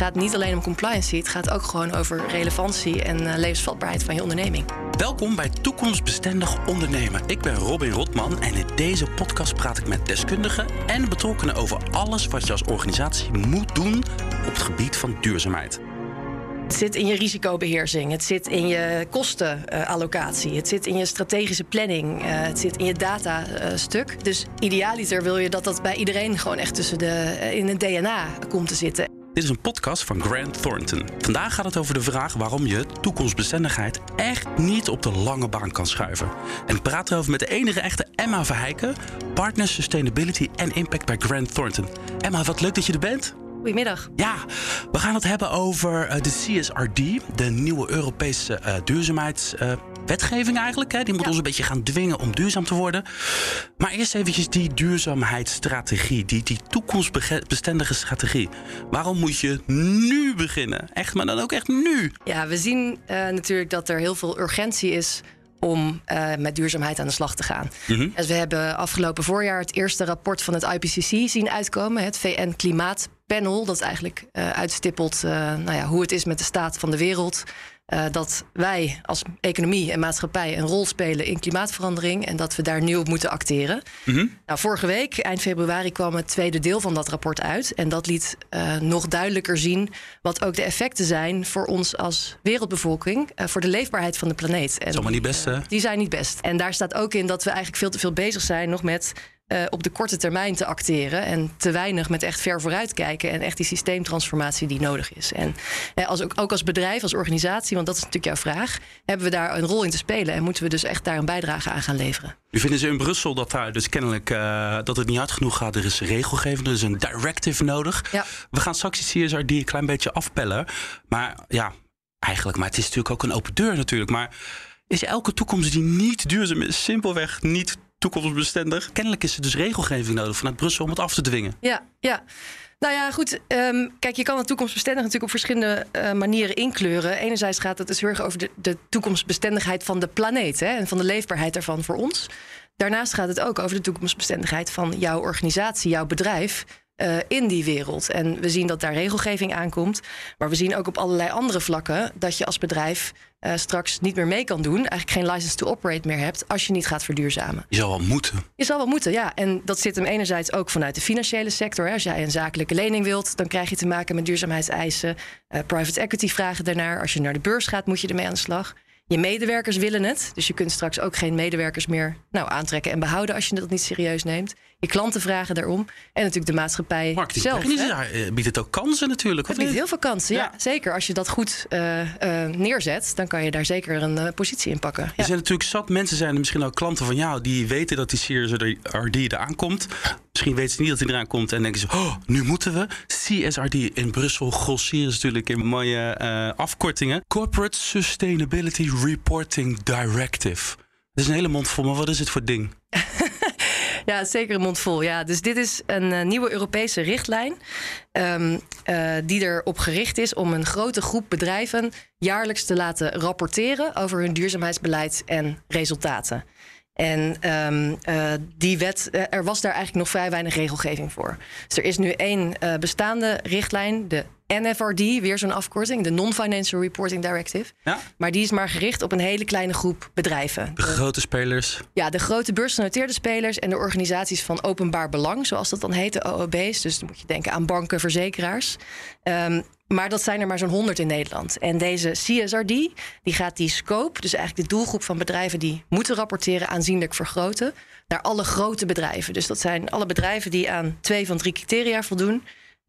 gaat niet alleen om compliance, het gaat ook gewoon over relevantie en uh, levensvatbaarheid van je onderneming. Welkom bij Toekomstbestendig Ondernemen. Ik ben Robin Rotman en in deze podcast praat ik met deskundigen en betrokkenen over alles wat je als organisatie moet doen op het gebied van duurzaamheid. Het zit in je risicobeheersing, het zit in je kostenallocatie, het zit in je strategische planning, eh, het zit in je datastuk. Dus idealiter wil je dat dat bij iedereen gewoon echt tussen de, eh, in het DNA komt te zitten. Dit is een podcast van Grant Thornton. Vandaag gaat het over de vraag waarom je toekomstbestendigheid echt niet op de lange baan kan schuiven. En ik praat erover met de enige echte Emma Verheijken, partner Sustainability en Impact bij Grant Thornton. Emma, wat leuk dat je er bent. Goedemiddag. Ja, we gaan het hebben over uh, de CSRD, de nieuwe Europese uh, duurzaamheidswetgeving uh, eigenlijk. Hè. Die moet ja. ons een beetje gaan dwingen om duurzaam te worden. Maar eerst eventjes die duurzaamheidsstrategie, die, die toekomstbestendige strategie. Waarom moet je nu beginnen? Echt, maar dan ook echt nu. Ja, we zien natuurlijk dat er heel veel urgentie is om uh, met duurzaamheid aan de slag te gaan. Mm -hmm. Dus we hebben afgelopen voorjaar het eerste rapport van het IPCC zien uitkomen, het VN Klimaatpanel, dat eigenlijk uh, uitstippelt uh, nou ja, hoe het is met de staat van de wereld. Uh, dat wij als economie en maatschappij een rol spelen in klimaatverandering en dat we daar nu op moeten acteren. Mm -hmm. nou, vorige week, eind februari, kwam het tweede deel van dat rapport uit. En dat liet uh, nog duidelijker zien wat ook de effecten zijn voor ons als wereldbevolking, uh, voor de leefbaarheid van de planeet. En dat is niet best, hè? Die zijn niet best. En daar staat ook in dat we eigenlijk veel te veel bezig zijn nog met uh, op de korte termijn te acteren. En te weinig met echt ver vooruit kijken. En echt die systeemtransformatie die nodig is. En uh, als, ook, ook als bedrijf, als organisatie, want dat is natuurlijk jouw vraag. Hebben we daar een rol in te spelen. En moeten we dus echt daar een bijdrage aan gaan leveren. Nu vinden ze in Brussel dat daar dus kennelijk uh, dat het niet hard genoeg gaat. Er is regelgeving, er is een directive nodig. Ja. We gaan straks die CSRD een klein beetje afpellen. Maar ja, eigenlijk, maar het is natuurlijk ook een open deur natuurlijk. Maar is elke toekomst die niet duurzaam is, simpelweg niet toekomstbestendig. Kennelijk is er dus regelgeving nodig vanuit Brussel om het af te dwingen. Ja, ja. Nou ja, goed. Um, kijk, je kan het toekomstbestendig natuurlijk op verschillende uh, manieren inkleuren. Enerzijds gaat het dus heel erg over de, de toekomstbestendigheid van de planeet hè, en van de leefbaarheid daarvan voor ons. Daarnaast gaat het ook over de toekomstbestendigheid van jouw organisatie, jouw bedrijf. Uh, in die wereld. En we zien dat daar regelgeving aankomt. Maar we zien ook op allerlei andere vlakken dat je als bedrijf uh, straks niet meer mee kan doen. Eigenlijk geen license to operate meer hebt als je niet gaat verduurzamen. Je zal wel moeten. Je zal wel moeten, ja. En dat zit hem enerzijds ook vanuit de financiële sector. Hè. Als jij een zakelijke lening wilt, dan krijg je te maken met duurzaamheidseisen. Uh, private equity vragen daarnaar. Als je naar de beurs gaat, moet je ermee aan de slag. Je medewerkers willen het. Dus je kunt straks ook geen medewerkers meer nou, aantrekken en behouden als je dat niet serieus neemt. Je klanten vragen daarom. En natuurlijk de maatschappij Marketing zelf. Ja, biedt het ook kansen natuurlijk. Het biedt heel veel kansen, ja. ja. Zeker. Als je dat goed uh, uh, neerzet, dan kan je daar zeker een uh, positie in pakken. Ja. Er zijn natuurlijk zat mensen zijn er misschien ook klanten van jou die weten dat die CSRD eraan komt. Misschien weten ze niet dat hij eraan komt en denken ze, oh, nu moeten we. CSRD in Brussel grossieren natuurlijk in mooie afkortingen. Corporate Sustainability Reporting Directive. Dat is een hele mond vol, maar wat is het voor ding? Ja, zeker een mond vol. Ja, dus dit is een uh, nieuwe Europese richtlijn. Um, uh, die erop gericht is om een grote groep bedrijven jaarlijks te laten rapporteren over hun duurzaamheidsbeleid en resultaten. En um, uh, die wet, er was daar eigenlijk nog vrij weinig regelgeving voor. Dus er is nu één bestaande richtlijn, de NFRD, weer zo'n afkorting, de Non-Financial Reporting Directive. Ja? Maar die is maar gericht op een hele kleine groep bedrijven. De, grote spelers? Ja, de grote beursgenoteerde spelers en de organisaties van openbaar belang, zoals dat dan heet, de OOB's. Dus dan moet je denken aan banken, verzekeraars. Um, maar dat zijn er maar zo'n 100 in Nederland. En deze CSRD die gaat die scope, dus eigenlijk de doelgroep van bedrijven die moeten rapporteren, aanzienlijk vergroten naar alle grote bedrijven. Dus dat zijn alle bedrijven die aan twee van drie criteria voldoen: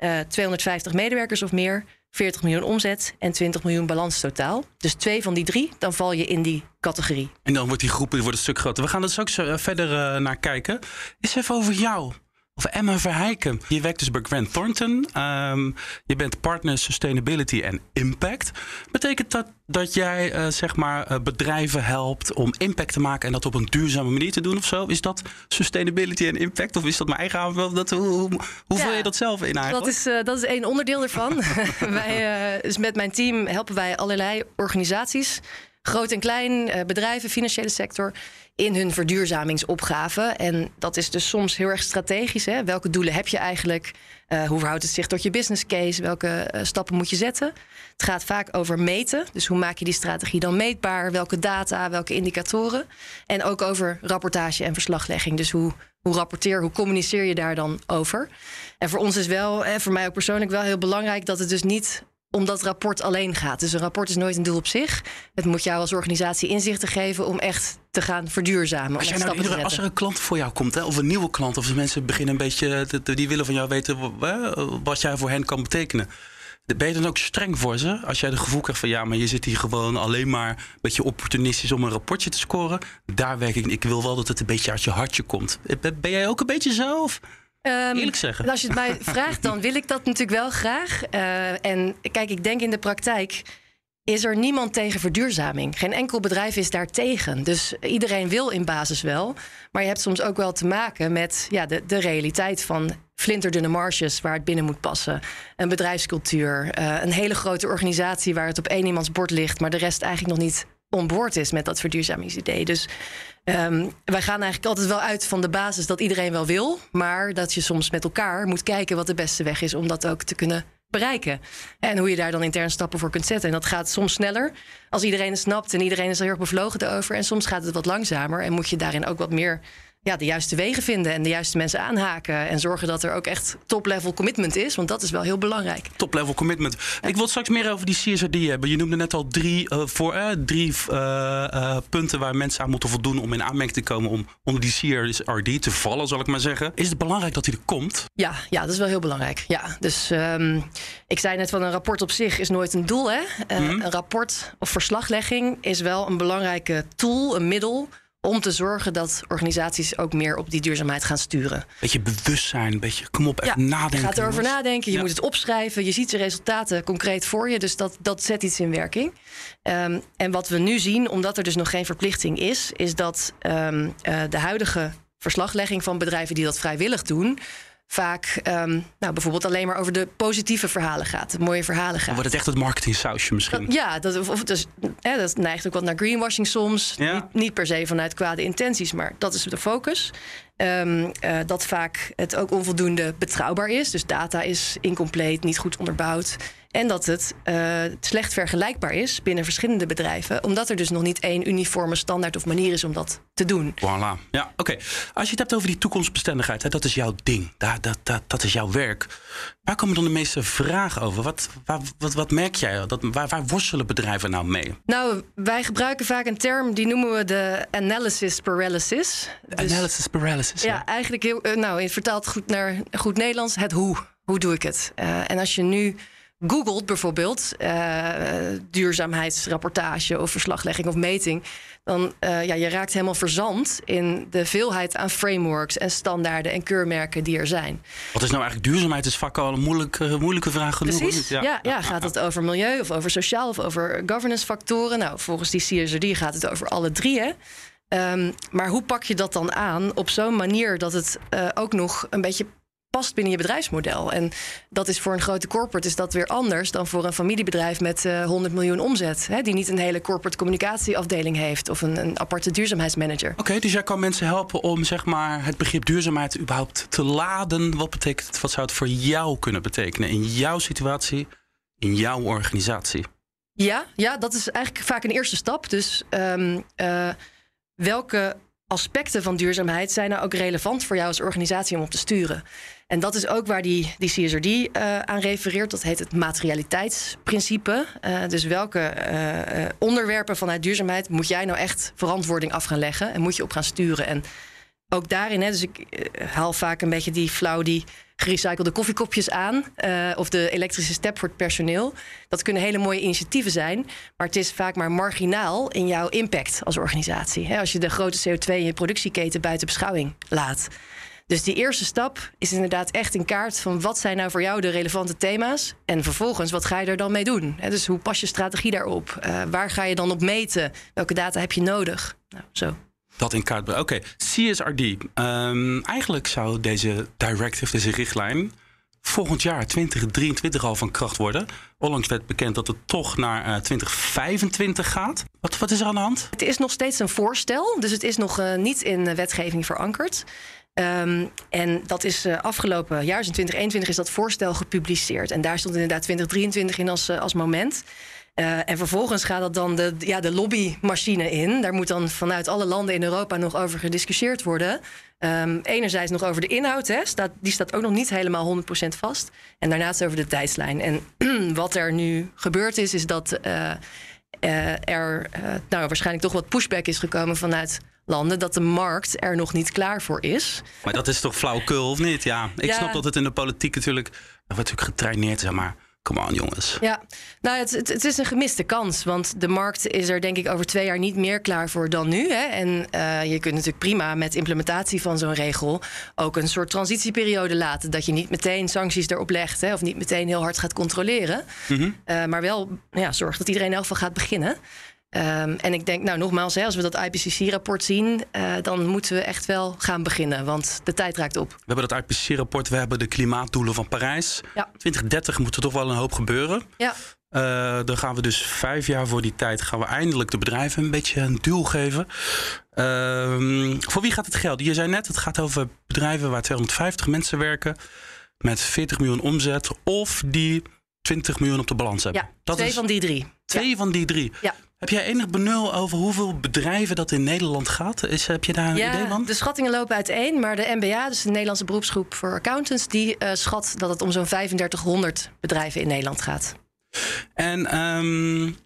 uh, 250 medewerkers of meer, 40 miljoen omzet en 20 miljoen balans totaal. Dus twee van die drie, dan val je in die categorie. En dan wordt die groep wordt een stuk groter. We gaan er straks uh, verder uh, naar kijken. Is even over jou. Of Emma Verheiken. Je werkt dus bij Grant Thornton. Um, je bent partner Sustainability en Impact. Betekent dat dat jij uh, zeg maar uh, bedrijven helpt om impact te maken en dat op een duurzame manier te doen of zo? Is dat sustainability en impact of is dat mijn eigen aanvulling? Dat, hoe hoe, hoe ja, vul je dat zelf in eigenlijk? Dat is, uh, dat is één onderdeel ervan. wij, dus met mijn team helpen wij allerlei organisaties groot en klein, bedrijven, financiële sector, in hun verduurzamingsopgave. En dat is dus soms heel erg strategisch. Hè? Welke doelen heb je eigenlijk? Uh, hoe verhoudt het zich tot je business case? Welke uh, stappen moet je zetten? Het gaat vaak over meten. Dus hoe maak je die strategie dan meetbaar? Welke data, welke indicatoren? En ook over rapportage en verslaglegging. Dus hoe, hoe rapporteer, hoe communiceer je daar dan over? En voor ons is wel, en voor mij ook persoonlijk wel heel belangrijk dat het dus niet om dat rapport alleen gaat. Dus een rapport is nooit een doel op zich. Het moet jou als organisatie inzichten geven om echt te gaan verduurzamen. Als, nou iedere, als er een klant voor jou komt, hè, of een nieuwe klant, of mensen beginnen een beetje, die willen van jou weten wat jij voor hen kan betekenen. Ben je dan ook streng voor ze? Als jij het gevoel krijgt van ja, maar je zit hier gewoon alleen maar een beetje opportunistisch om een rapportje te scoren. Daar werk ik. Ik wil wel dat het een beetje uit je hartje komt. Ben jij ook een beetje zo? Of? Um, Eerlijk zeggen. Als je het mij vraagt, dan wil ik dat natuurlijk wel graag. Uh, en kijk, ik denk in de praktijk is er niemand tegen verduurzaming. Geen enkel bedrijf is daar tegen. Dus iedereen wil in basis wel. Maar je hebt soms ook wel te maken met ja, de, de realiteit van flinterdunne marges waar het binnen moet passen. Een bedrijfscultuur, uh, een hele grote organisatie waar het op één iemands bord ligt, maar de rest eigenlijk nog niet onboord is met dat verduurzamingsidee. Dus um, wij gaan eigenlijk altijd wel uit van de basis dat iedereen wel wil, maar dat je soms met elkaar moet kijken wat de beste weg is om dat ook te kunnen bereiken. En hoe je daar dan intern stappen voor kunt zetten. En dat gaat soms sneller als iedereen het snapt en iedereen is er heel erg bevlogen over. En soms gaat het wat langzamer en moet je daarin ook wat meer ja, de juiste wegen vinden en de juiste mensen aanhaken. En zorgen dat er ook echt top-level commitment is. Want dat is wel heel belangrijk. Top-level commitment. Ik wil straks meer over die CSRD hebben. Je noemde net al drie, uh, voor, uh, drie uh, punten waar mensen aan moeten voldoen om in aanmerking te komen om onder die CSRD te vallen, zal ik maar zeggen. Is het belangrijk dat hij er komt? Ja, ja dat is wel heel belangrijk. Ja, dus um, ik zei net van een rapport op zich is nooit een doel. Hè? Mm -hmm. Een rapport of verslaglegging is wel een belangrijke tool, een middel om te zorgen dat organisaties ook meer op die duurzaamheid gaan sturen. Beetje bewustzijn, een beetje kom op, echt nadenken. Je gaat erover nadenken, je moet het opschrijven, je ziet de resultaten concreet voor je, dus dat, dat zet iets in werking. Um, en wat we nu zien, omdat er dus nog geen verplichting is, is dat um, uh, de huidige verslaglegging van bedrijven die dat vrijwillig doen, vaak um, nou, bijvoorbeeld alleen maar over de positieve verhalen gaat. De mooie verhalen gaat. Dan wordt het echt het marketing sausje misschien. Dat, ja, dat, of, dus, hè, dat neigt ook wat naar greenwashing soms. Ja. Niet, niet, per se vanuit kwade intenties, maar dat is de focus. Um, uh, dat vaak het ook onvoldoende betrouwbaar is. Dus data is incompleet, niet goed onderbouwd. En dat het uh, slecht vergelijkbaar is binnen verschillende bedrijven, omdat er dus nog niet één uniforme standaard of manier is om dat te doen. Voilà. Ja, oké. Okay. Als je het hebt over die toekomstbestendigheid, hè, dat is jouw ding, dat, dat, dat, dat is jouw werk. Waar komen dan de meeste vragen over? Wat, waar, wat, wat merk jij? Dat, waar, waar worstelen bedrijven nou mee? Nou, wij gebruiken vaak een term die noemen we de analysis paralysis. Dus, analysis paralysis. Ja, ja, eigenlijk heel, uh, nou, vertaald goed naar goed Nederlands, het hoe. Hoe doe ik het? Uh, en als je nu googelt bijvoorbeeld uh, duurzaamheidsrapportage of verslaglegging of meting, dan uh, ja, je raakt helemaal verzand in de veelheid aan frameworks en standaarden en keurmerken die er zijn. Wat is nou eigenlijk duurzaamheid? Is vaak al een moeilijke, moeilijke vraag genoeg. Precies. Ja. Ja, ja, gaat het over milieu of over sociaal of over governance factoren? Nou, volgens die CSRD gaat het over alle drie. Hè? Um, maar hoe pak je dat dan aan op zo'n manier dat het uh, ook nog een beetje past binnen je bedrijfsmodel. En dat is voor een grote corporate is dat weer anders dan voor een familiebedrijf met uh, 100 miljoen omzet. Hè, die niet een hele corporate communicatieafdeling heeft of een, een aparte duurzaamheidsmanager. Oké, okay, dus jij kan mensen helpen om zeg maar, het begrip duurzaamheid überhaupt te laden. Wat betekent het? Wat zou het voor jou kunnen betekenen in jouw situatie, in jouw organisatie? Ja, ja dat is eigenlijk vaak een eerste stap. Dus um, uh, welke aspecten van duurzaamheid zijn nou ook relevant voor jou als organisatie om op te sturen. En dat is ook waar die, die CSRD uh, aan refereert. Dat heet het materialiteitsprincipe. Uh, dus welke uh, onderwerpen vanuit duurzaamheid moet jij nou echt verantwoording af gaan leggen en moet je op gaan sturen? En ook daarin, hè, dus ik haal vaak een beetje die flauw die gerecyclede koffiekopjes aan. Of de elektrische step voor het personeel. Dat kunnen hele mooie initiatieven zijn. Maar het is vaak maar marginaal in jouw impact als organisatie. Hè, als je de grote CO2 in je productieketen buiten beschouwing laat. Dus die eerste stap is inderdaad echt in kaart van wat zijn nou voor jou de relevante thema's. En vervolgens, wat ga je er dan mee doen? Dus hoe pas je strategie daarop? Uh, waar ga je dan op meten? Welke data heb je nodig? Nou, zo dat in kaart brengen. Oké, okay. CSRD. Um, eigenlijk zou deze directive, deze richtlijn, volgend jaar 2023 al van kracht worden. Onlangs werd bekend dat het toch naar uh, 2025 gaat. Wat, wat, is er aan de hand? Het is nog steeds een voorstel, dus het is nog uh, niet in wetgeving verankerd. Um, en dat is uh, afgelopen jaar, dus in 2021, is dat voorstel gepubliceerd. En daar stond inderdaad 2023 in als, uh, als moment. Uh, en vervolgens gaat dat dan de, ja, de lobbymachine in. Daar moet dan vanuit alle landen in Europa nog over gediscussieerd worden. Um, enerzijds nog over de inhoud, hè, die staat ook nog niet helemaal 100% vast. En daarnaast over de tijdslijn. En wat er nu gebeurd is, is dat er nou, waarschijnlijk toch wat pushback is gekomen vanuit landen dat de markt er nog niet klaar voor is. Maar dat is toch flauwekul of niet? Ja, ik snap dat het in de politiek natuurlijk, er wordt natuurlijk getraineerd, zeg maar. Come on, jongens. Ja, nou, het, het, het, is een gemiste kans. Want de markt is er denk ik over twee jaar niet meer klaar voor dan nu. Hè? En uh, je kunt natuurlijk prima met implementatie van zo'n regel ook een soort transitieperiode laten. Dat je niet meteen sancties erop legt hè? of niet meteen heel hard gaat controleren. Mm -hmm. uh, maar wel ja, zorg dat iedereen in elk geval gaat beginnen. Um, en ik denk, nou nogmaals, hè, als we dat IPCC-rapport zien, uh, dan moeten we echt wel gaan beginnen, want de tijd raakt op. We hebben dat IPCC-rapport, we hebben de klimaatdoelen van Parijs. Ja. 2030 moet er toch wel een hoop gebeuren. Ja. Uh, dan gaan we dus vijf jaar voor die tijd gaan we eindelijk de bedrijven een beetje een duw geven. Uh, voor wie gaat het geld? Je zei net, het gaat over bedrijven waar 250 mensen werken met 40 miljoen omzet of die 20 miljoen op de balans hebben. Ja, dat twee is van die drie. Twee ja. van die drie. Ja. Heb jij enig benul over hoeveel bedrijven dat in Nederland gaat? Is, heb je daar een ja, idee van? De schattingen lopen uiteen, maar de MBA, dus de Nederlandse beroepsgroep voor accountants, die uh, schat dat het om zo'n 3500 bedrijven in Nederland gaat. En um,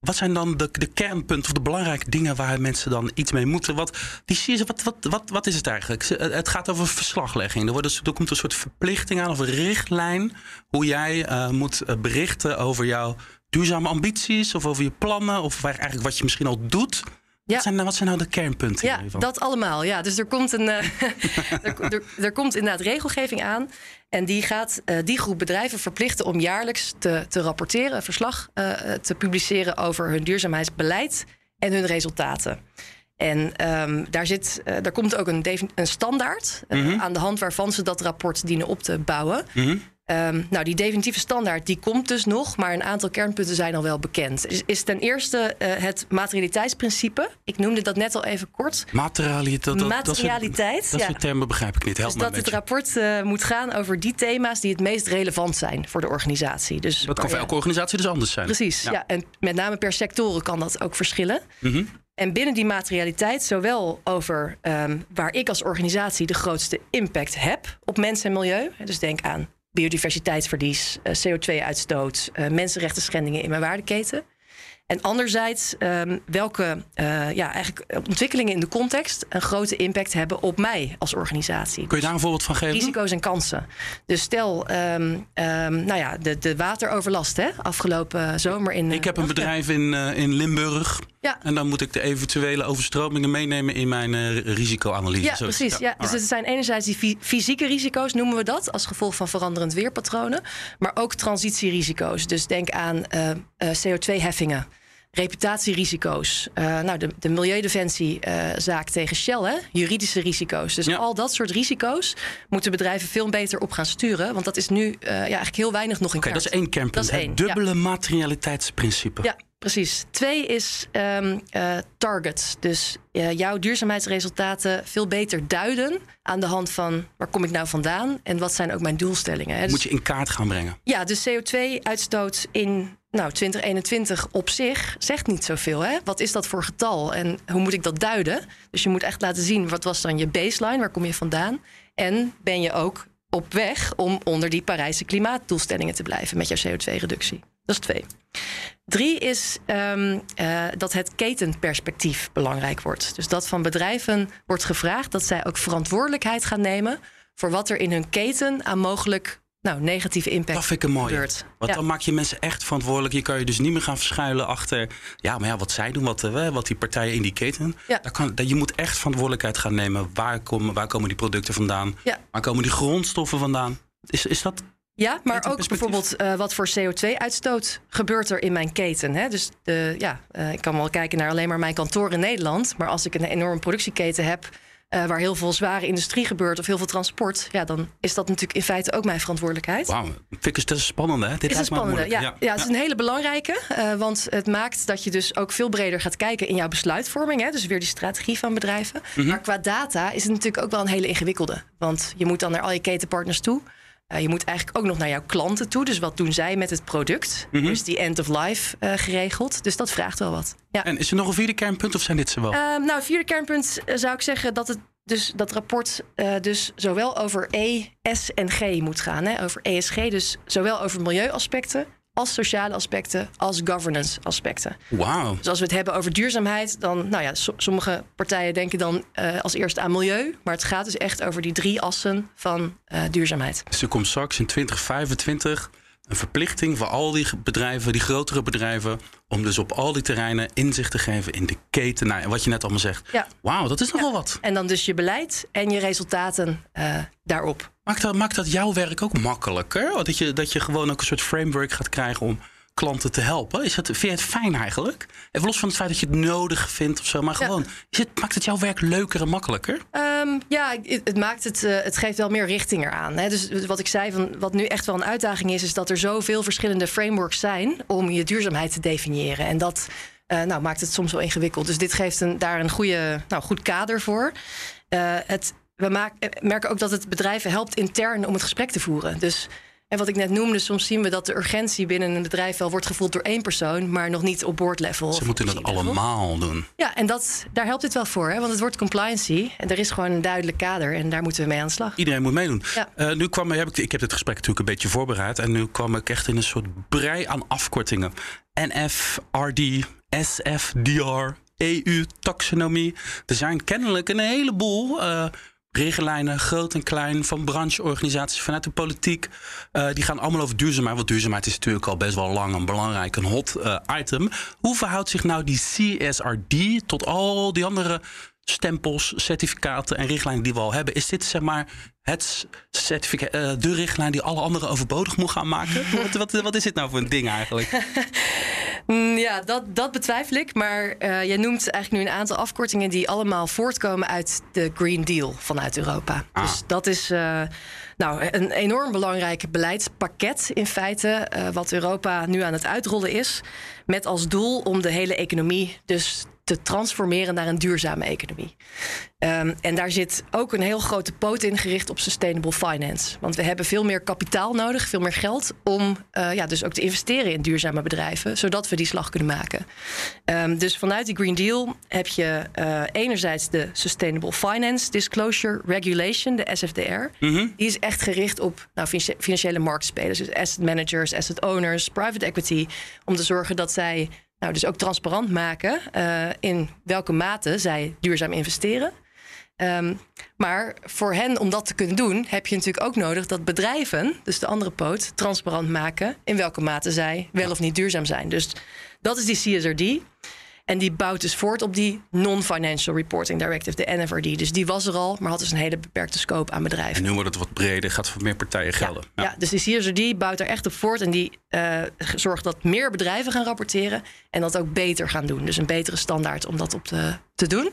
wat zijn dan de, de kernpunten of de belangrijke dingen waar mensen dan iets mee moeten? Wat, die, wat, wat, wat, wat is het eigenlijk? Het gaat over verslaglegging. Er, wordt, er komt een soort verplichting aan of een richtlijn hoe jij uh, moet berichten over jouw duurzame ambities of over je plannen of eigenlijk wat je misschien al doet. Ja. Wat, zijn, nou- wat zijn nou de kernpunten? Ja, hiervan? dat allemaal. Ja, dus er komt, een, uh, er, er, er, komt inderdaad regelgeving aan. En die gaat uh, die groep bedrijven verplichten om jaarlijks te, te rapporteren, een verslag uh, te publiceren over hun duurzaamheidsbeleid en hun resultaten. En um, daar, zit, daar komt ook een, een standaard mm -hmm. aan de hand waarvan ze dat rapport dienen op te bouwen. Mm -hmm. Um, nou, die definitieve standaard die komt dus nog, maar een aantal kernpunten zijn al wel bekend. Is, is ten eerste uh, het materialiteitsprincipe. Ik noemde dat net al even kort. Materialiteit. Dat, Materialiteit. Dat, dat, soort termen begrijp ik niet. Help dus dat het rapport uh, moet gaan over die thema's die het meest relevant zijn voor de organisatie. Dus, dat kan voor elke organisatie dus anders zijn. Precies, ja. ja. En met name per sectoren kan dat ook verschillen. Mm -hmm. En binnen die materialiteit, zowel over um, waar ik als organisatie de grootste impact heb op mens en milieu. Dus denk aan biodiversiteitsverlies, uh, CO2-uitstoot, uh, mensenrechten schendingen in mijn waardeketen. En anderzijds um, welke uh, ja, eigenlijk ontwikkelingen in de context een grote impact hebben op mij als organisatie. Kun je daar een voorbeeld van geven? Risico's en kansen. Dus stel, um, um, nou ja, de, de wateroverlast hè, afgelopen zomer in. Ik heb een bedrijf in, uh, in Limburg. Ja. En dan moet ik de eventuele overstromingen meenemen in mijn uh, risicoanalyse. Ja, precies. Ja. ja. Dus het zijn enerzijds die fysieke risico's, noemen we dat, als gevolg van veranderend weerpatronen. Maar ook transitierisico's. Dus denk aan CO2-heffingen reputatierisico's. Uh, nou, de, de Milieudefensiezaak uh, tegen Shell, hè? juridische risico's. Dus ja. al dat soort risico's moeten bedrijven veel beter op gaan sturen. Want dat is nu uh, ja, eigenlijk heel weinig nog in okay, kaart. Dat is één kernpunt. Het dubbele ja. materialiteitsprincipe. Ja, precies. Twee is um, targets. Dus jouw duurzaamheidsresultaten veel beter duiden aan de hand van waar kom ik nou vandaan en wat zijn ook mijn doelstellingen. Hè? Dus, moet je in kaart gaan brengen. Ja, dus CO2-uitstoot in nou, 2021 op zich zegt niet zoveel. Hè? Wat is dat voor getal en hoe moet ik dat duiden? Dus je moet echt laten zien wat was dan je baseline, waar kom je vandaan? En ben je ook op weg om onder die Parijse klimaatdoelstellingen te blijven met jouw CO2-reductie? Dat is twee. Drie is um, uh, dat het ketenperspectief belangrijk wordt. Dus dat van bedrijven wordt gevraagd dat zij ook verantwoordelijkheid gaan nemen voor wat er in hun keten aan mogelijk nou, negatieve impact dat vind ik een mooie. gebeurt. Want ja. dan maak je mensen echt verantwoordelijk. Je kan je dus niet meer gaan verschuilen achter... ja, maar ja, wat zij doen, wat, uh, wat die partijen in die keten... Ja. Daar kan, je moet echt verantwoordelijkheid gaan nemen. Waar komen, waar komen die producten vandaan? Ja. Waar komen die grondstoffen vandaan? Is, is dat ja, maar ook bijvoorbeeld uh, wat voor CO2-uitstoot gebeurt er in mijn keten. Hè? Dus de, ja, uh, ik kan wel kijken naar alleen maar mijn kantoor in Nederland. Maar als ik een enorme productieketen heb uh, waar heel veel zware industrie gebeurt of heel veel transport, ja, dan is dat natuurlijk in feite ook mijn verantwoordelijkheid. Wauw, vind ik het spannend, hè? Dit is een spannende, ja, ja, ja. het is een hele belangrijke, uh, want het maakt dat je dus ook veel breder gaat kijken in jouw besluitvorming, hè? dus weer die strategie van bedrijven. Mm -hmm. Maar qua data is het natuurlijk ook wel een hele ingewikkelde, want je moet dan naar al je ketenpartners toe. Uh, je moet eigenlijk ook nog naar jouw klanten toe. Dus wat doen zij met het product? Mm -hmm. Dus die end of life uh, geregeld. Dus dat vraagt wel wat. Ja. En is er nog een vierde kernpunt of zijn dit ze wel? Uh, nou, vierde kernpunt zou ik zeggen dat het dus dat rapport dus zowel over E, S en G moet gaan. Hè? Over ESG, dus zowel over milieuaspecten als sociale aspecten, als governance aspecten. Wauw. Dus als we het hebben over duurzaamheid, dan, nou ja, so, sommige partijen denken dan uh, als eerste aan milieu, maar het gaat dus echt over die drie assen van uh, duurzaamheid. Dus er komt straks in 2025 een verplichting voor al die bedrijven, die grotere bedrijven, om dus op al die terreinen inzicht te geven in de keten. Nou, wat je net allemaal zegt. Ja. Wauw, dat is nogal ja. wat. En dan dus je beleid en je resultaten uh, daarop. Maakt dat, maakt dat jouw werk ook makkelijker? Dat je, dat je gewoon ook een soort framework gaat krijgen om klanten te helpen? Is het, vind je het fijn eigenlijk? Even los van het feit dat je het nodig vindt of zo, maar gewoon, ja. is het, maakt het jouw werk leuker en makkelijker? Um, ja, het, het, maakt het, uh, het geeft wel meer richting eraan. Hè? Dus wat ik zei, van, wat nu echt wel een uitdaging is, is dat er zoveel verschillende frameworks zijn om je duurzaamheid te definiëren. En dat uh, nou, maakt het soms wel ingewikkeld. Dus dit geeft een, daar een goede, nou, goed kader voor. Uh, het, we maak, merken ook dat het bedrijven helpt intern om het gesprek te voeren. Dus en wat ik net noemde, soms zien we dat de urgentie binnen een bedrijf wel wordt gevoeld door één persoon, maar nog niet op boardlevel. Ze moeten dat allemaal doen. Ja, en dat, daar helpt dit wel voor, hè? want het wordt compliancy en er is gewoon een duidelijk kader en daar moeten we mee aan de slag. Iedereen moet meedoen. Ja. Uh, nu kwam, heb ik, ik heb dit gesprek natuurlijk een beetje voorbereid en nu kwam ik echt in een soort brei aan afkortingen. NF, RD, SF, DR, EU, taxonomie. Er zijn kennelijk een heleboel. Uh, richtlijnen, groot en klein, van brancheorganisaties, vanuit de politiek. Uh, die gaan allemaal over duurzaamheid. Want duurzaamheid is natuurlijk al best wel lang een belangrijk, een hot uh, item. Hoe verhoudt zich nou die CSRD tot al die andere stempels, certificaten en richtlijnen die we al hebben? Is dit zeg maar het certificaat, uh, de richtlijn die alle anderen overbodig moet gaan maken? wat, wat, wat, is dit nou voor een ding eigenlijk? Ja, dat, dat betwijfel ik. Maar uh, jij noemt eigenlijk nu een aantal afkortingen die allemaal voortkomen uit de Green Deal vanuit Europa. Ah. Dus dat is uh, nou, een enorm belangrijk beleidspakket in feite, wat Europa nu aan het uitrollen is. Met als doel om de hele economie dus te transformeren naar een duurzame economie. Um, en daar zit ook een heel grote poot in gericht op sustainable finance. Want we hebben veel meer kapitaal nodig, veel meer geld om uh, ja, dus ook te investeren in duurzame bedrijven, zodat we die slag kunnen maken. Um, dus vanuit die Green Deal heb je uh, enerzijds de Sustainable Finance Disclosure Regulation, de SFDR. Mm -hmm. Die is echt gericht op nou, financiële marktspelers, dus asset managers, asset owners, private equity, om te zorgen dat zij nou, dus ook transparant maken uh, in welke mate zij duurzaam investeren. Um, maar voor hen om dat te kunnen doen, heb je natuurlijk ook nodig dat bedrijven, dus de andere poot, transparant maken in welke mate zij wel of niet duurzaam zijn. Dus dat is die CSRD. En die bouwt dus voort op die Non-Financial Reporting Directive, de NFRD. Dus die was er al, maar had dus een hele beperkte scope aan bedrijven. En nu wordt het wat breder, gaat voor meer partijen gelden. Ja, ja. ja dus die CSRD bouwt er echt op voort en die uh, zorgt dat meer bedrijven gaan rapporteren en dat ook beter gaan doen. Dus een betere standaard om dat op te, te doen.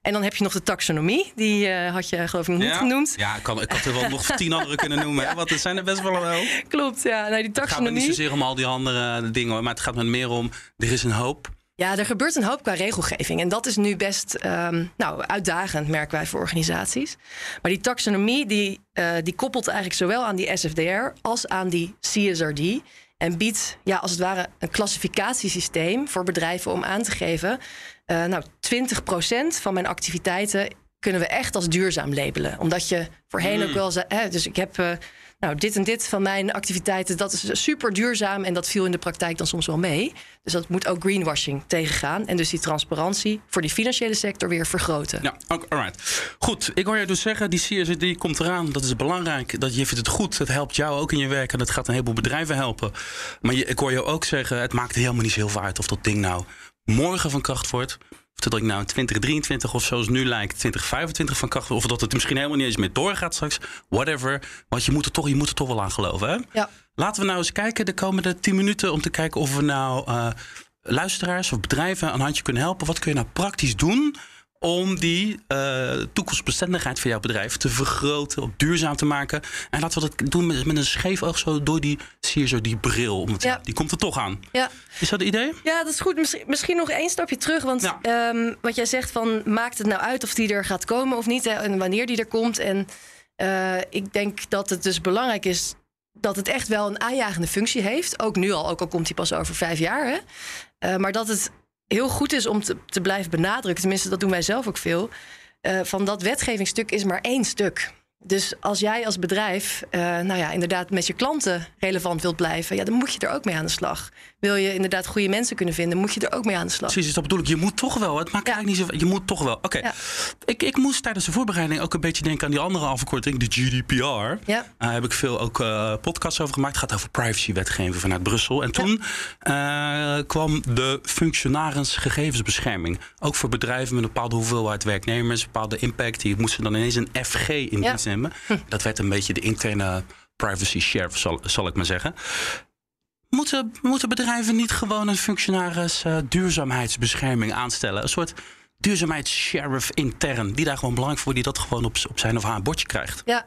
En dan heb je nog de taxonomie. Die uh, had je geloof ik nog ja. niet genoemd. Ja, ik, kan, ik had er wel nog tien andere kunnen noemen. Want er zijn er best wel een hoop. Klopt, ja. Nou, die taxonomie... Het gaat me niet zozeer om al die andere dingen. Maar het gaat me meer om, er is een hoop. Ja, er gebeurt een hoop qua regelgeving. En dat is nu best um, nou, uitdagend, merken wij voor organisaties. Maar die taxonomie die, uh, die koppelt eigenlijk zowel aan die SFDR als aan die CSRD. En biedt ja, als het ware een klassificatiesysteem voor bedrijven om aan te geven. Uh, nou, 20% van mijn activiteiten kunnen we echt als duurzaam labelen. Omdat je voorheen mm. ook wel zei. Hè, dus ik heb. Uh, nou, dit en dit van mijn activiteiten, dat is super duurzaam en dat viel in de praktijk dan soms wel mee. Dus dat moet ook greenwashing tegengaan en dus die transparantie voor die financiële sector weer vergroten. Ja, alright. Goed, ik hoor je dus zeggen, die CSRD komt eraan, dat is belangrijk. Dat je vindt het goed, het helpt jou ook in je werk en het gaat een heleboel bedrijven helpen. Maar ik hoor je ook zeggen, het maakt helemaal niet zo heel veel uit of dat ding nou morgen van kracht wordt. Dat ik nou in 2023 of zoals nu lijkt 2025 van kracht Of dat het misschien helemaal niet eens meer doorgaat straks. Whatever. Want je moet er toch, je moet er toch wel aan geloven. Hè? Ja. Laten we nou eens kijken de komende 10 minuten om te kijken of we nou uh, luisteraars of bedrijven een handje kunnen helpen. Wat kun je nou praktisch doen om die uh, toekomstbestendigheid van jouw bedrijf te vergroten, op duurzaam te maken. En laten we dat doen met, met een scheef oog zo door die, zie je zo die bril. ja. Die komt er toch aan. Ja. Is dat het idee? Ja, dat is goed. Misschien, misschien nog één stapje terug. Want ehm, wat jij zegt van maakt het nou uit of die er gaat komen of niet. Hè, en wanneer die er komt. En uh, ik denk dat het dus belangrijk is dat het echt wel een aanjagende functie heeft. Ook nu al, ook al komt hij pas over vijf jaar. Hè? Uh, maar dat het heel goed is om te, te blijven benadrukken, tenminste dat doen wij zelf ook veel, uh, van dat wetgevingsstuk is maar één stuk. Dus als jij als bedrijf, uh, nou ja, inderdaad met je klanten relevant wilt blijven, ja, dan moet je er ook mee aan de slag. Wil je inderdaad goede mensen kunnen vinden, moet je er ook mee aan de slag. Precies, dat bedoel ik. Je moet toch wel. Het maakt eigenlijk niet zo. Je moet toch wel. Oké. Okay. Ja. Ik, ik moest tijdens de voorbereiding ook een beetje denken aan die andere afkorting, de GDPR. Ja. Daar uh, heb ik veel ook uh, podcasts over gemaakt. Het gaat over privacywetgeving vanuit Brussel. En toen ja. uh, kwam de functionaris-gegevensbescherming. Ook voor bedrijven met een bepaalde hoeveelheid werknemers, een bepaalde impact. Die moesten dan ineens een FG in dienst nemen. Hm. Dat werd een beetje de interne privacy sheriff, zal, zal ik maar zeggen. Moeten, moeten bedrijven niet gewoon een functionaris uh, duurzaamheidsbescherming aanstellen? Een soort duurzaamheidssheriff intern, die daar gewoon belangrijk voor, die dat gewoon op, op zijn of haar bordje krijgt. Ja.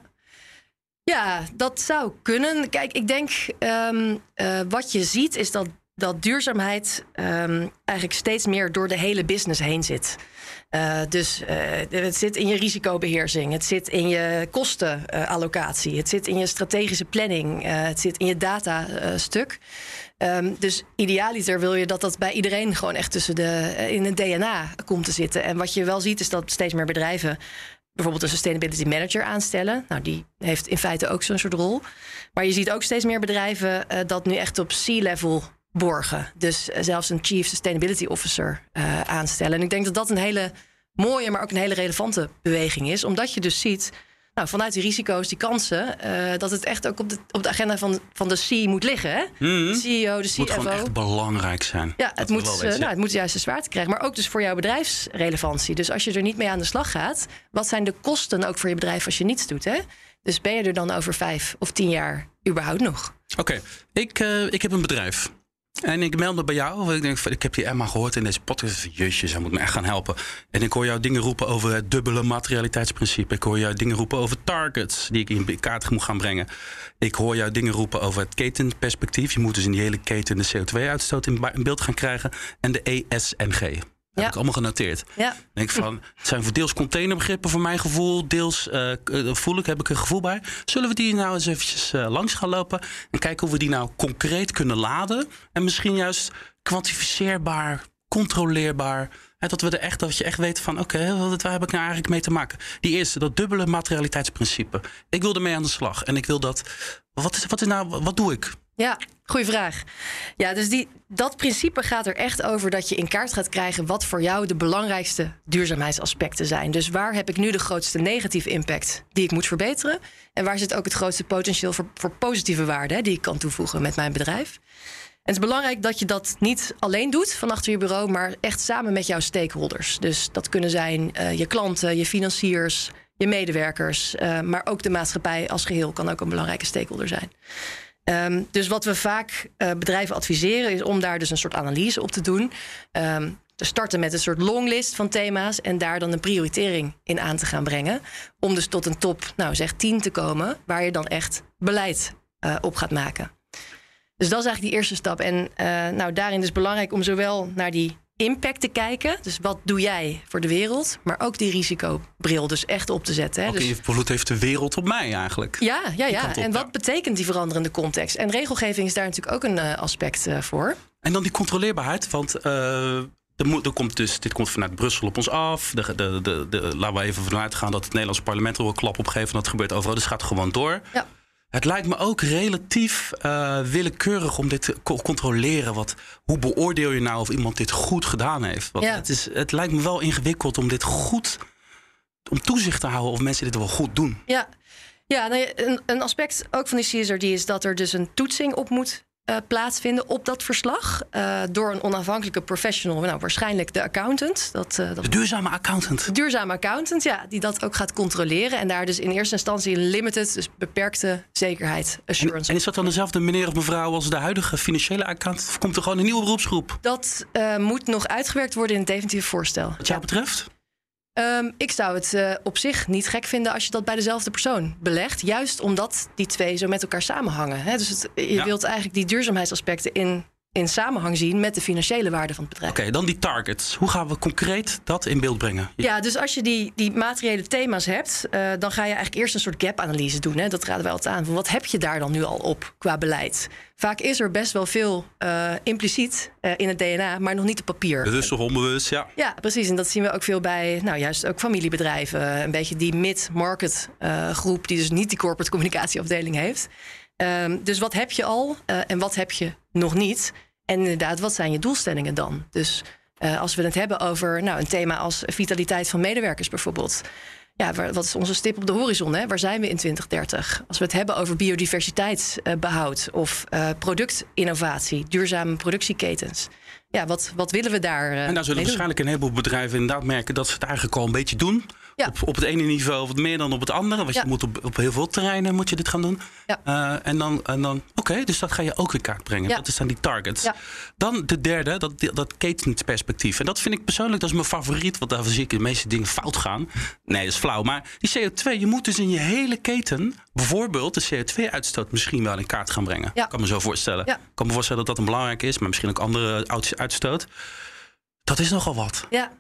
Ja, dat zou kunnen. Kijk, ik denk um, uh, wat je ziet is dat dat duurzaamheid um, eigenlijk steeds meer door de hele business heen zit. Uh, dus uh, het zit in je risicobeheersing, het zit in je kostenallocatie, het zit in je strategische planning, uh, het zit in je datastuk. Um, dus idealiter wil je dat dat bij iedereen gewoon echt tussen de, in het DNA komt te zitten. En wat je wel ziet is dat steeds meer bedrijven bijvoorbeeld een sustainability manager aanstellen. Nou, die heeft in feite ook zo'n soort rol. Maar je ziet ook steeds meer bedrijven dat nu echt op C-level borgen. Dus eh, zelfs een Chief Sustainability Officer uh, aanstellen. En ik denk dat dat een hele mooie, maar ook een hele relevante beweging is. Omdat je dus ziet, nou, vanuit die risico's, die kansen, uh, dat het echt ook op de, op de agenda van, van de C moet liggen. Hè? Mm. De CEO, de CFO. Het moet gewoon echt belangrijk zijn. Ja, het moet, uh, nou, het moet juist de zwaarte krijgen. Maar ook dus voor jouw bedrijfsrelevantie. Dus als je er niet mee aan de slag gaat, wat zijn de kosten ook voor je bedrijf als je niets doet? Hè? Dus ben je er dan over vijf of tien jaar überhaupt nog? Oké, okay. ik, uh, ik heb een bedrijf. En ik meld me bij jou. Ik, denk, ik heb die Emma gehoord in deze podcast. Jezus, zij moet me echt gaan helpen. En ik hoor jou dingen roepen over het dubbele materialiteitsprincipe. Ik hoor jou dingen roepen over targets die ik in kaart moet gaan brengen. Ik hoor jou dingen roepen over het ketenperspectief. Je moet dus in die hele keten de CO2-uitstoot in beeld gaan krijgen. En de ESNG. Ja. Heb ik allemaal genoteerd. Ja. Denk van, het zijn voor deels containerbegrippen voor mijn gevoel. Deels uh, voel ik, heb ik een gevoel bij. Zullen we die nou eens eventjes uh, langs gaan lopen? En kijken hoe we die nou concreet kunnen laden. En misschien juist kwantificeerbaar, controleerbaar. En dat we er echt, dat je echt weet van, oké, okay, waar heb ik nou eigenlijk mee te maken? Die eerste, dat dubbele materialiteitsprincipe. Ik wil ermee aan de slag. En ik wil dat, wat is, wat is nou, wat doe ik? Ja, goede vraag. Ja, dus die, dat principe gaat er echt over dat je in kaart gaat krijgen wat voor jou de belangrijkste duurzaamheidsaspecten zijn. Dus waar heb ik nu de grootste negatieve impact die ik moet verbeteren? En waar zit ook het grootste potentieel voor, voor positieve waarde die ik kan toevoegen met mijn bedrijf? En het is belangrijk dat je dat niet alleen doet van achter je bureau, maar echt samen met jouw stakeholders. Dus dat kunnen zijn uh, je klanten, je financiers, je medewerkers, uh, maar ook de maatschappij als geheel kan ook een belangrijke stakeholder zijn. Um, dus wat we vaak uh, bedrijven adviseren is om daar dus een soort analyse op te doen. Um, te starten met een soort longlist van thema's en daar dan een prioritering in aan te gaan brengen. Om dus tot een top, nou zeg 10 te komen, waar je dan echt beleid uh, op gaat maken. Dus dat is eigenlijk die eerste stap. En uh, nou, daarin is belangrijk om zowel naar die impact te kijken. Dus wat doe jij voor de wereld? Maar ook die risicobril dus echt op te zetten. Hè? Dus... invloed heeft de wereld op mij eigenlijk. Ja, ja, ja. En wat betekent die veranderende context? En regelgeving is daar natuurlijk ook een uh, aspect uh, voor. En dan die controleerbaarheid. Want uh, er, moet, er komt dus, dit komt vanuit Brussel op ons af. De, de, de, laten we even vanuit gaan dat het Nederlands parlement er een klap op geeft. En dat gebeurt overal. Dus het gaat gewoon door. Ja. Het lijkt me ook relatief uh, willekeurig om dit te controleren. Wat, hoe beoordeel je nou of iemand dit goed gedaan heeft? Want ja. het, is, het lijkt me wel ingewikkeld om dit goed. om toezicht te houden of mensen dit wel goed doen. Ja, ja nou, een, een aspect ook van die CSRD is dat er dus een toetsing op moet uh, plaatsvinden op dat verslag. Uh, door een onafhankelijke professional, nou, waarschijnlijk de accountant. Dat, uh, dat de duurzame accountant. De duurzame accountant, ja, die dat ook gaat controleren. En daar dus in eerste instantie een limited, dus beperkte zekerheid, assurance. En, en is dat dan dezelfde meneer of mevrouw als de huidige financiële accountant? Of komt er gewoon een nieuwe beroepsgroep? Dat moet nog uitgewerkt worden in het definitieve voorstel. Wat jou betreft? Um, ik zou het uh, op zich niet gek vinden als je dat bij dezelfde persoon belegt. Juist omdat die twee zo met elkaar samenhangen. Hè? Dus het, je ja. wilt eigenlijk die duurzaamheidsaspecten in in samenhang zien met de financiële waarde van het bedrijf. Oké, dan die targets. Hoe gaan we concreet dat in beeld brengen? Ja, dus als je die, die materiële thema's hebt, uh, dan ga je eigenlijk eerst een soort gap-analyse doen. Hè? Dat raden wij altijd aan. Van wat heb je daar dan nu al op qua beleid? Vaak is er best wel veel uh, impliciet uh, in het DNA, maar nog niet op papier. Bewust of onbewust, ja. Ja, precies. En dat zien we ook veel bij, nou juist ook familiebedrijven. Een beetje die mid-market groep, die dus niet die corporate communicatieafdeling heeft. Um, dus wat heb je al uh, en wat heb je nog niet? En inderdaad, wat zijn je doelstellingen dan? Dus uh, als we het hebben over nou, een thema als vitaliteit van medewerkers bijvoorbeeld. Ja, wat is onze stip op de horizon? Hè? Waar zijn we in 2030? Als we het hebben over biodiversiteitsbehoud of uh, productinnovatie, duurzame productieketens. Ja, wat, wat willen we daar? Uh, en daar zullen waarschijnlijk een heleboel bedrijven inderdaad merken dat ze het eigenlijk al een beetje doen. Ja. Op, op het ene niveau wat meer dan op het andere. Want ja. je moet op, op heel veel terreinen moet je dit gaan doen. Ja. Uh, en dan, en dan oké, dus dat ga je ook in kaart brengen. Dat zijn die targets. Dan de derde, dat, dat ketensperspectief. En dat vind ik persoonlijk, dat is mijn favoriet. Want daar zie ik de meeste dingen fout gaan. Nee, dat is flauw. Maar die CO2, je moet dus in je hele keten bijvoorbeeld de CO2-uitstoot misschien wel in kaart gaan brengen. Ik kan me zo voorstellen. Ik kan me voorstellen dat dat een belangrijk is, maar misschien ook andere uitstoot. Dat is nogal wat. Ja,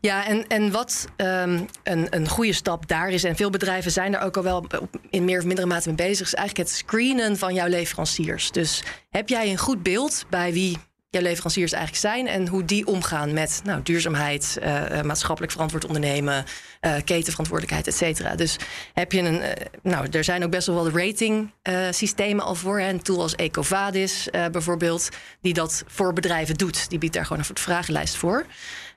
ja en, en wat um, een, een goede stap daar is, en veel bedrijven zijn daar ook al wel in meer of mindere mate mee bezig, is eigenlijk het screenen van jouw leveranciers. Dus heb jij een goed beeld bij wie jouw leveranciers eigenlijk zijn en hoe die omgaan met nou, duurzaamheid, uh, maatschappelijk verantwoord ondernemen, uh, ketenverantwoordelijkheid, et cetera. Dus heb je een, nou, er zijn ook best wel wat rating systemen al voor. Hè. Een tool als Ecovadis bijvoorbeeld, die dat voor bedrijven doet. Die biedt daar gewoon een vragenlijst voor.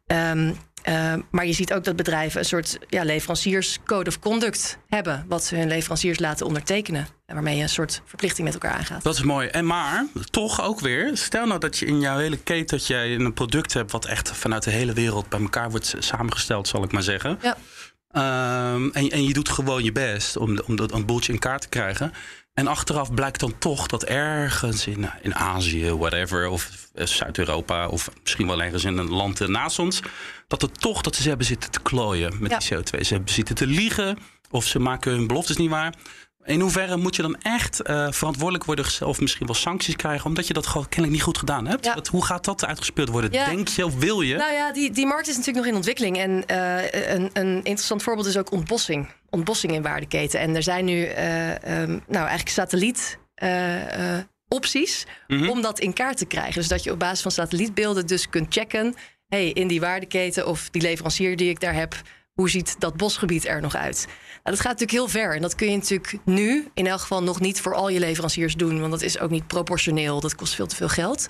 Um, uh, maar je ziet ook dat bedrijven een soort ja, leverancierscode of conduct hebben. Wat ze hun leveranciers laten ondertekenen. Waarmee je een soort verplichting met elkaar aangaat. Dat is mooi. En maar toch ook weer. Stel nou dat je in jouw hele keten dat jij een product hebt. wat echt vanuit de hele wereld bij elkaar wordt samengesteld, zal ik maar zeggen. Ja. Um, en, en je doet gewoon je best om, om dat een boeltje in kaart te krijgen. En achteraf blijkt dan toch dat ergens in, in Azië, whatever, of Zuid-Europa, of misschien wel ergens in een land naast ons, dat het toch dat ze hebben zitten te klooien met ja. die CO2. Ze hebben zitten te liegen, of ze maken hun beloftes niet waar. In hoeverre moet je dan echt uh, verantwoordelijk worden of misschien wel sancties krijgen, omdat je dat gewoon kennelijk niet goed gedaan hebt? Ja. Dat, hoe gaat dat uitgespeeld worden? Ja. Denk je of wil je? Nou ja, die, die markt is natuurlijk nog in ontwikkeling. En uh, een, een interessant voorbeeld is ook ontbossing. Ontbossing in waardeketen. En er zijn nu uh, um, nou, eigenlijk satelliet. opties mm -hmm. om dat in kaart te krijgen. Dus dat je op basis van satellietbeelden dus kunt checken... hey, in die waardeketen of die leverancier die ik daar heb... hoe ziet dat bosgebied er nog uit? Nou, dat gaat natuurlijk heel ver. En dat kun je natuurlijk nu in elk geval nog niet voor al je leveranciers doen. Want dat is ook niet proportioneel. Dat kost veel te veel geld.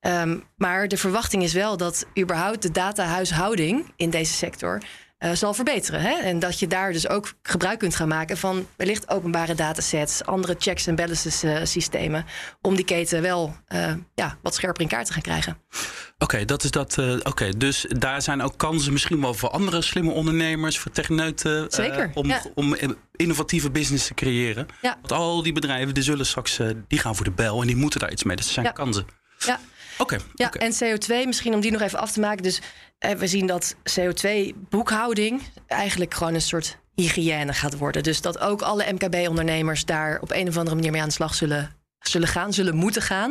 Um, maar de verwachting is wel dat überhaupt de datahuishouding in deze sector uh, zal verbeteren. Hè? En dat je daar dus ook gebruik kunt gaan maken van wellicht openbare datasets, andere checks en balances uh, systemen, om die keten wel uh, ja, wat scherper in kaart te gaan krijgen. Oké, okay, dat is dat. Oké, okay, dus daar zijn ook kansen misschien wel voor andere slimme ondernemers, voor techneuten, Zeker, om, ja. om innovatieve business te creëren. Ja. Want al die bedrijven die zullen straks die gaan voor de bel en die moeten daar iets mee. Dus er zijn ja. kansen. Ja. Oké. Okay, ja, okay. en CO2, misschien om die nog even af te maken. Dus eh, we zien dat CO2-boekhouding eigenlijk gewoon een soort hygiëne gaat worden. Dus dat ook alle MKB-ondernemers daar op een of andere manier mee aan de slag zullen, zullen gaan, zullen moeten gaan.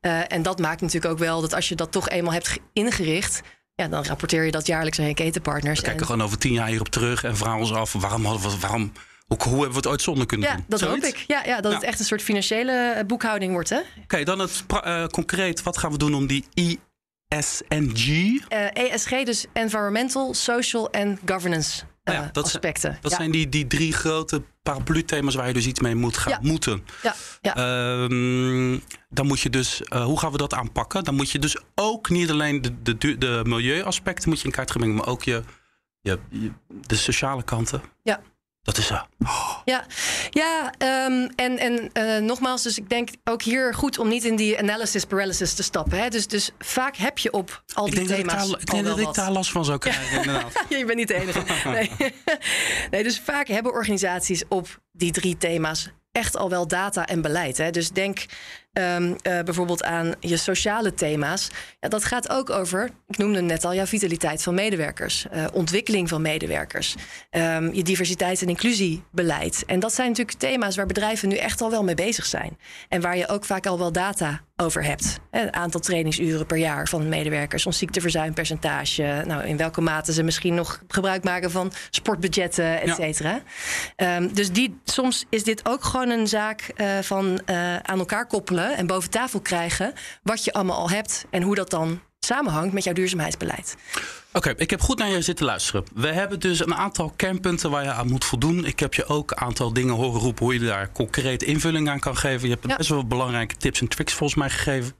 Uh, en dat maakt natuurlijk ook wel dat als je dat toch eenmaal hebt ingericht. Ja, dan rapporteer je dat jaarlijks aan je ketenpartners. We kijken en... gewoon over tien jaar hierop terug en vragen ons af waarom hadden we. Waarom hoe, hoe hebben we het ooit zonder kunnen ja, doen? Dat Zoiets? hoop ik. Ja, ja dat het echt een soort financiële boekhouding wordt. Oké, okay, dan het uh, concreet. Wat gaan we doen om die ESG? Uh, ESG, dus Environmental, Social en Governance uh, ja, dat aspecten. Zijn, dat zijn die, die drie grote paraplu-thema's waar je dus iets mee moet gaan. Moeten. Ja. Ja. Um, dan moet je dus, hoe gaan we dat aanpakken? Dan moet je dus ook niet alleen de, de, de milieuaspecten moet je in kaart gaan brengen, maar ook je, je, je de sociale kanten. Ja. Dat is zo. Oh. Ja, ja um, en, en uh, nogmaals, dus ik denk ook hier goed om niet in die analysis paralysis te stappen. Hè? Dus, dus vaak heb je op al die ik thema's. Dat ik, daar, ik denk dat ik daar last van zou krijgen, inderdaad. je bent niet de enige. Nee. nee, dus vaak hebben organisaties op die drie thema's echt al wel data en beleid. Hè? Dus denk um, bijvoorbeeld aan je sociale thema's. Ja, dat gaat ook over, ik noemde net al, ja, vitaliteit van medewerkers, uh, ontwikkeling van medewerkers, um, je diversiteit en inclusiebeleid. En dat zijn natuurlijk thema's waar bedrijven nu echt al wel mee bezig zijn. En waar je ook vaak al wel data over hebt. Het aantal trainingsuren per jaar van medewerkers, ons ziekteverzuimpercentage, nou, in welke mate ze misschien nog gebruik maken van sportbudgetten, et cetera. Ja. Um, dus die, soms is dit ook gewoon een zaak uh, van aan elkaar koppelen en boven tafel krijgen wat je allemaal al hebt en hoe dat dan samenhangt met jouw duurzaamheidsbeleid. Oké, ik heb goed naar je zitten luisteren. We hebben dus een aantal kernpunten waar je aan moet voldoen. Ik heb je ook een aantal dingen horen roepen hoe je daar concreet invulling aan kan geven. Je hebt ja. best wel belangrijke tips en tricks volgens mij gegeven.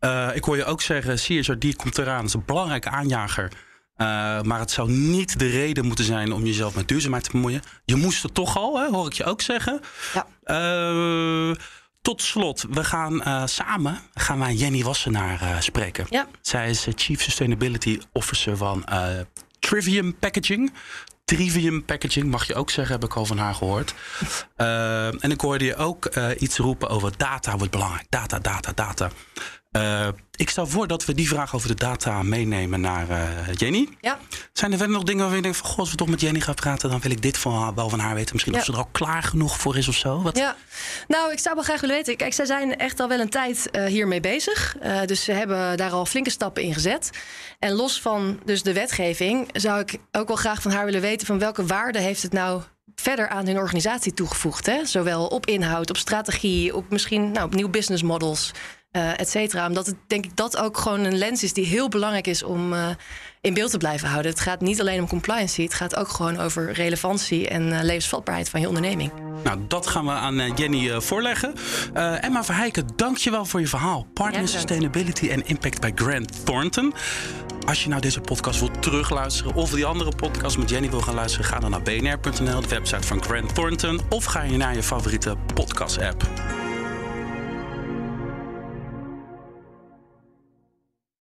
Uh, ik hoor je ook zeggen, CSRD komt eraan. Dat is een belangrijke aanjager. Uh, maar het zou niet de reden moeten zijn om jezelf met duurzaamheid te bemoeien. Je moest het toch al, hè, hoor ik je ook zeggen. Ja. Uh, tot slot, we gaan uh, samen gaan wij Jenny Wassenaar uh, spreken. Ja. Zij is Chief Sustainability Officer van uh, Trivium Packaging. Trivium Packaging, mag je ook zeggen, heb ik al van haar gehoord. en ik hoorde je ook iets roepen over data wordt belangrijk. Data, data, data. Uh, ik stel voor dat we die vraag over de data meenemen naar uh, Jenny. Ja. Zijn er verder nog dingen waar je denkt van... goh, als we toch met Jenny gaan praten... dan wil ik dit van, wel van haar weten. Misschien ja. of ze er al klaar genoeg voor is of zo. Wat? Ja, nou, ik zou wel graag willen weten. Kijk, zij zijn echt al wel een tijd uh, hiermee bezig. Dus ze hebben daar al flinke stappen in gezet. En los van dus de wetgeving... zou ik ook wel graag van haar willen weten... van welke waarde heeft het nou verder aan hun organisatie toegevoegd. Hè? Zowel op inhoud, op strategie, op misschien nou, op nieuw business models uh, et cetera. Omdat het denk ik dat ook gewoon een lens is die heel belangrijk is om uh, in beeld te blijven houden. Het gaat niet alleen om compliance, het gaat ook gewoon over relevantie en uh, levensvatbaarheid van je onderneming. Nou, dat gaan we aan Jenny voorleggen. Emma Verheijken, dankjewel voor je verhaal. Partner ja, Sustainability en Impact bij Grant Thornton. Als je nou deze podcast wilt terugluisteren of die andere podcast met Jenny wil gaan luisteren, ga dan naar bnr.nl, de website van Grant Thornton, of ga je naar je favoriete podcast-app.